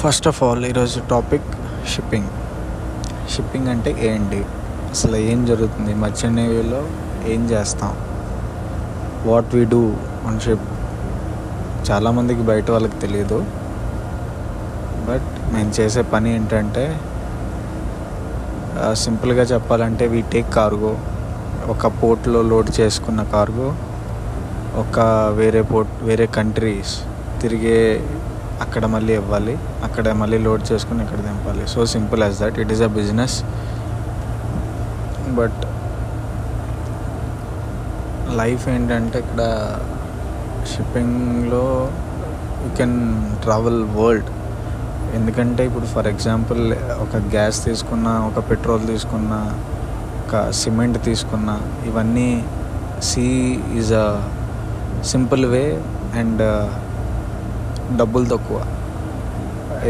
First of all ఈరోజు topic shipping shipping అంటే ఏంటి? అసలు ఏం జరుగుతుంది? మర్చెంట్ నేవీలో ఏం చేస్తాం? What we do on ship చాలామందికి బయట వాళ్ళకి తెలియదు బట్ మేము చేసే పని ఏంటంటే సింపుల్గా చెప్పాలంటే వీ టేక్ కార్గో ఒక పోర్ట్లో లోడ్ చేసుకున్న కార్గో ఒక వేరే పోర్ట్ వేరే కంట్రీస్ తిరిగే అక్కడ మళ్ళీ ఇవ్వాలి. అక్కడ మళ్ళీ లోడ్ చేసుకుని ఇక్కడ దింపాలి. So simple as that. It is a business but life ఏంటంటే ఇక్కడ షిప్పింగ్లో యూ కెన్ ట్రావెల్ వరల్డ్ ఎందుకంటే ఇప్పుడు ఫర్ ఎగ్జాంపుల్ ఒక గ్యాస్ తీసుకున్న ఒక పెట్రోల్ తీసుకున్న ఒక సిమెంట్ తీసుకున్న ఇవన్నీ sea is a simple way and డబ్బులు తక్కువ.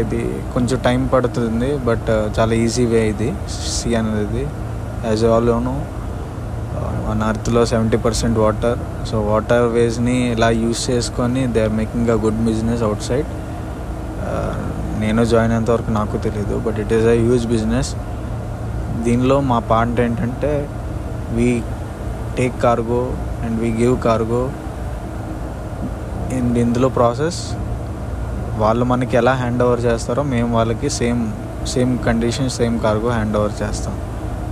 ఇది కొంచెం టైం పడుతుంది బట్ చాలా ఈజీ వే ఇది సీ అనేది. యాజ్ ఆల్లోను మన అర్త్లో seventy percent water so water వేస్ని ఇలా యూస్ చేసుకొని they are making a good business outside నేను జాయిన్ అయ్యేంత వరకు నాకు తెలియదు but it is a huge business దీనిలో మా పార్ట్ ఏంటంటే we take cargo and we give cargo and ఇందులో ప్రాసెస్ వాళ్ళు మనకి ఎలా హ్యాండ్ ఓవర్ చేస్తారో మేము వాళ్ళకి same same condition same cargo hand over చేస్తాం.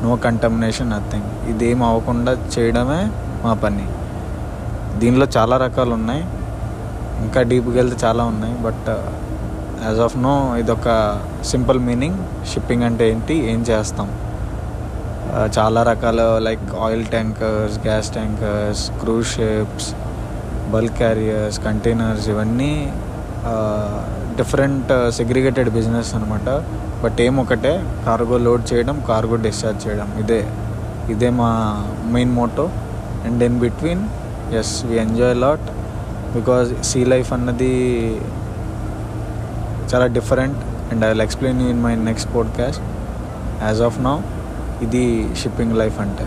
నో కంటమినేషన్ నథింగ్ ఇదేం అవ్వకుండా చేయడమే మా పని. దీనిలో చాలా రకాలు ఉన్నాయి. ఇంకా డీప్కి వెళ్తే చాలా ఉన్నాయి బట్ యాజ్ ఆఫ్ నో ఇదొక సింపుల్ మీనింగ్ షిప్పింగ్ అంటే ఏంటి? ఏం చేస్తాం? Uh, చాలా రకాల like oil tankers gas tankers cruise ships bulk carriers containers ఇవన్నీ డిఫరెంట్ సెగ్రిగేటెడ్ బిజినెస్ అనమాట బట్ ఏం ఒకటే కార్గో లోడ్ చేయడం కార్గో డిశ్చార్జ్ చేయడం. ఇదే ఇదే మా main motto and in between us we enjoy lot because sea life అన్నది చాలా different and I will explain in my next podcast as of now ఇది షిప్పింగ్ లైఫ్ అంటే.